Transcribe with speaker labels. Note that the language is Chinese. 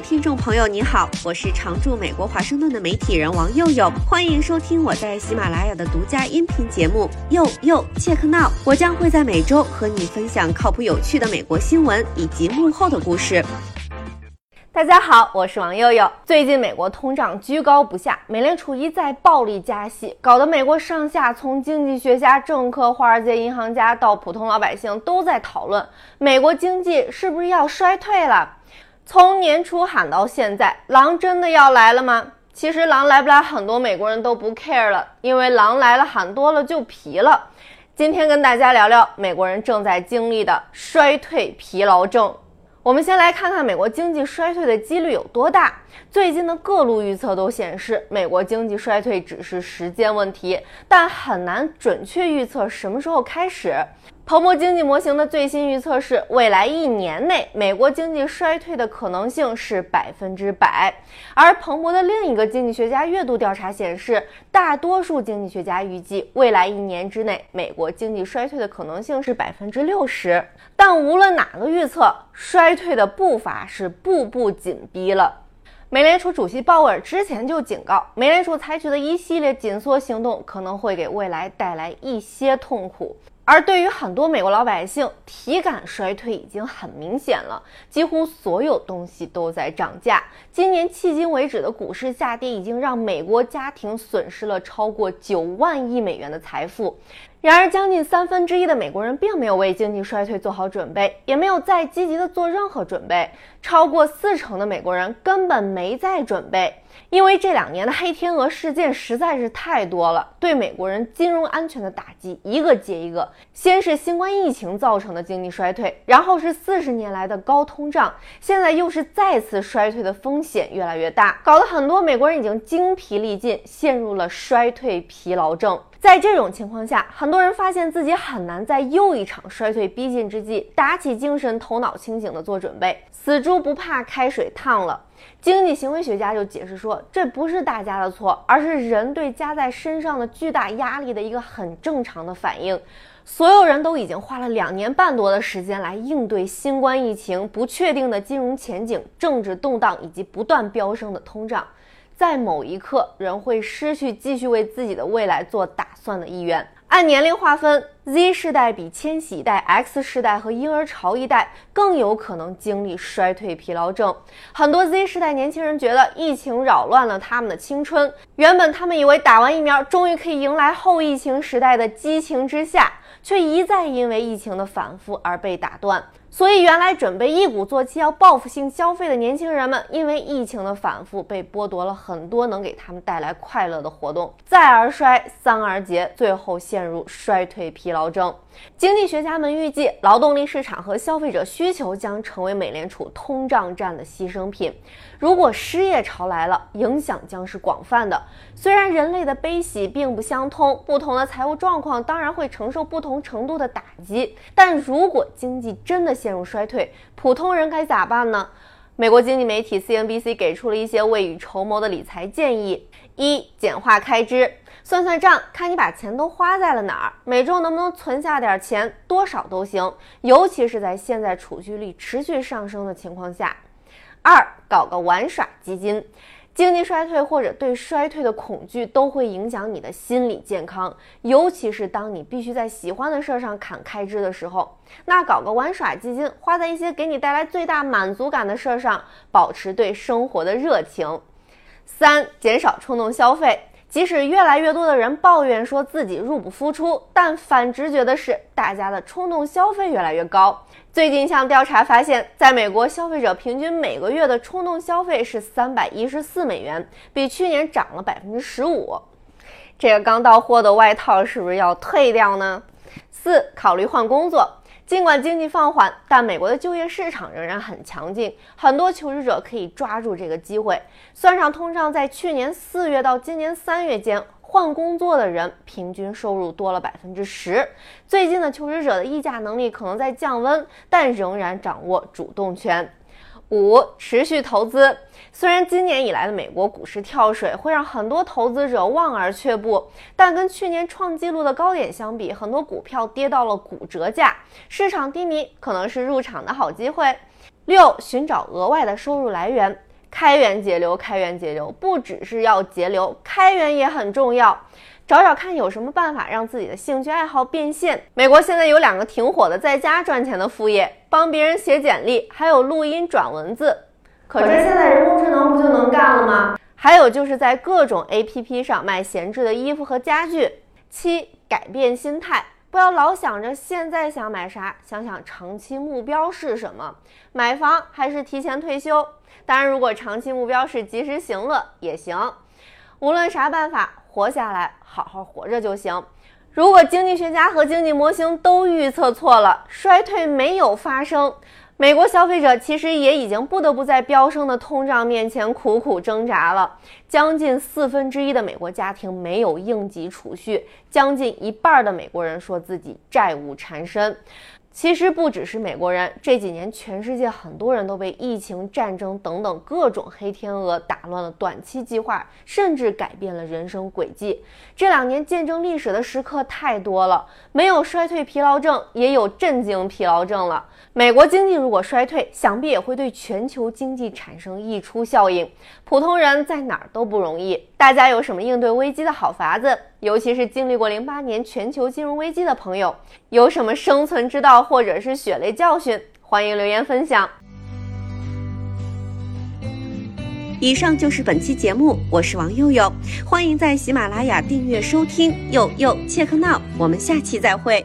Speaker 1: 听众朋友，你好，我是常驻美国华盛顿的媒体人王佑佑，欢迎收听我在喜马拉雅的独家音频节目《佑佑 Check Now》。我将会在每周和你分享靠谱有趣的美国新闻以及幕后的故事。
Speaker 2: 大家好，我是王佑佑。最近美国通胀居高不下，美联储一再暴力加息，搞得美国上下从经济学家、政客、华尔街银行家到普通老百姓都在讨论美国经济是不是要衰退了。从年初喊到现在，狼真的要来了吗？其实狼来不来，很多美国人都不 care 了，因为狼来了喊多了就疲了。今天跟大家聊聊美国人正在经历的衰退疲劳症。我们先来看看美国经济衰退的几率有多大。最近的各路预测都显示，美国经济衰退只是时间问题，但很难准确预测什么时候开始。彭博经济模型的最新预测是，未来一年内美国经济衰退的可能性是百分之百。而彭博的另一个经济学家月度调查显示，大多数经济学家预计未来一年之内美国经济衰退的可能性是百分之六十。但无论哪个预测，衰退的步伐是步步紧逼了。美联储主席鲍威尔之前就警告，美联储采取的一系列紧缩行动可能会给未来带来一些痛苦。而对于很多美国老百姓，体感衰退已经很明显了，几乎所有东西都在涨价。今年迄今为止的股市下跌，已经让美国家庭损失了超过九万亿美元的财富。然而，将近三分之一的美国人并没有为经济衰退做好准备，也没有再积极的做任何准备。超过四成的美国人根本没在准备，因为这两年的黑天鹅事件实在是太多了，对美国人金融安全的打击一个接一个。先是新冠疫情造成的经济衰退，然后是四十年来的高通胀，现在又是再次衰退的风险越来越大，搞得很多美国人已经精疲力尽，陷入了衰退疲劳症。在这种情况下，很多人发现自己很难在又一场衰退逼近之际打起精神、头脑清醒的做准备。死猪不怕开水烫了，经济行为学家就解释说，这不是大家的错，而是人对加在身上的巨大压力的一个很正常的反应。所有人都已经花了两年半多的时间来应对新冠疫情、不确定的金融前景、政治动荡以及不断飙升的通胀。在某一刻，人会失去继续为自己的未来做打算的意愿。按年龄划分，Z 世代比千禧一代、X 世代和婴儿潮一代更有可能经历衰退疲劳症。很多 Z 世代年轻人觉得疫情扰乱了他们的青春，原本他们以为打完疫苗，终于可以迎来后疫情时代的激情之下，却一再因为疫情的反复而被打断。所以，原来准备一鼓作气要报复性消费的年轻人们，因为疫情的反复，被剥夺了很多能给他们带来快乐的活动，再而衰，三而竭，最后陷入衰退疲劳症。经济学家们预计，劳动力市场和消费者需求将成为美联储通胀战的牺牲品。如果失业潮来了，影响将是广泛的。虽然人类的悲喜并不相通，不同的财务状况当然会承受不同程度的打击。但如果经济真的陷入衰退，普通人该咋办呢？美国经济媒体 CNBC 给出了一些未雨绸缪的理财建议：一、简化开支。算算账，看你把钱都花在了哪儿，每周能不能存下点钱，多少都行，尤其是在现在储蓄率持续上升的情况下。二，搞个玩耍基金，经济衰退或者对衰退的恐惧都会影响你的心理健康，尤其是当你必须在喜欢的事上砍开支的时候，那搞个玩耍基金，花在一些给你带来最大满足感的事上，保持对生活的热情。三，减少冲动消费。即使越来越多的人抱怨说自己入不敷出，但反直觉的是，大家的冲动消费越来越高。最近一项调查发现，在美国，消费者平均每个月的冲动消费是三百一十四美元，比去年涨了百分之十五。这个刚到货的外套是不是要退掉呢？四，考虑换工作。尽管经济放缓，但美国的就业市场仍然很强劲，很多求职者可以抓住这个机会。算上通胀，在去年四月到今年三月间，换工作的人平均收入多了百分之十。最近的求职者的议价能力可能在降温，但仍然掌握主动权。五、持续投资。虽然今年以来的美国股市跳水会让很多投资者望而却步，但跟去年创纪录的高点相比，很多股票跌到了骨折价，市场低迷可能是入场的好机会。六、寻找额外的收入来源。开源节流，开源节流，不只是要节流，开源也很重要。找找看有什么办法让自己的兴趣爱好变现。美国现在有两个挺火的在家赚钱的副业，帮别人写简历，还有录音转文字。可这现在人工智能不就能干了吗？还有就是在各种 APP 上卖闲置的衣服和家具。七，改变心态，不要老想着现在想买啥，想想长期目标是什么，买房还是提前退休。当然，如果长期目标是及时行乐也行。无论啥办法，活下来，好好活着就行。如果经济学家和经济模型都预测错了，衰退没有发生，美国消费者其实也已经不得不在飙升的通胀面前苦苦挣扎了。将近四分之一的美国家庭没有应急储蓄，将近一半的美国人说自己债务缠身。其实不只是美国人，这几年全世界很多人都被疫情、战争等等各种黑天鹅打乱了短期计划，甚至改变了人生轨迹。这两年见证历史的时刻太多了，没有衰退疲劳症，也有震惊疲劳症了。美国经济如果衰退，想必也会对全球经济产生溢出效应。普通人在哪儿都不容易，大家有什么应对危机的好法子？尤其是经历过零八年全球金融危机的朋友，有什么生存之道或者是血泪教训？欢迎留言分享。
Speaker 1: 以上就是本期节目，我是王佑佑，欢迎在喜马拉雅订阅收听。佑佑切克闹，我们下期再会。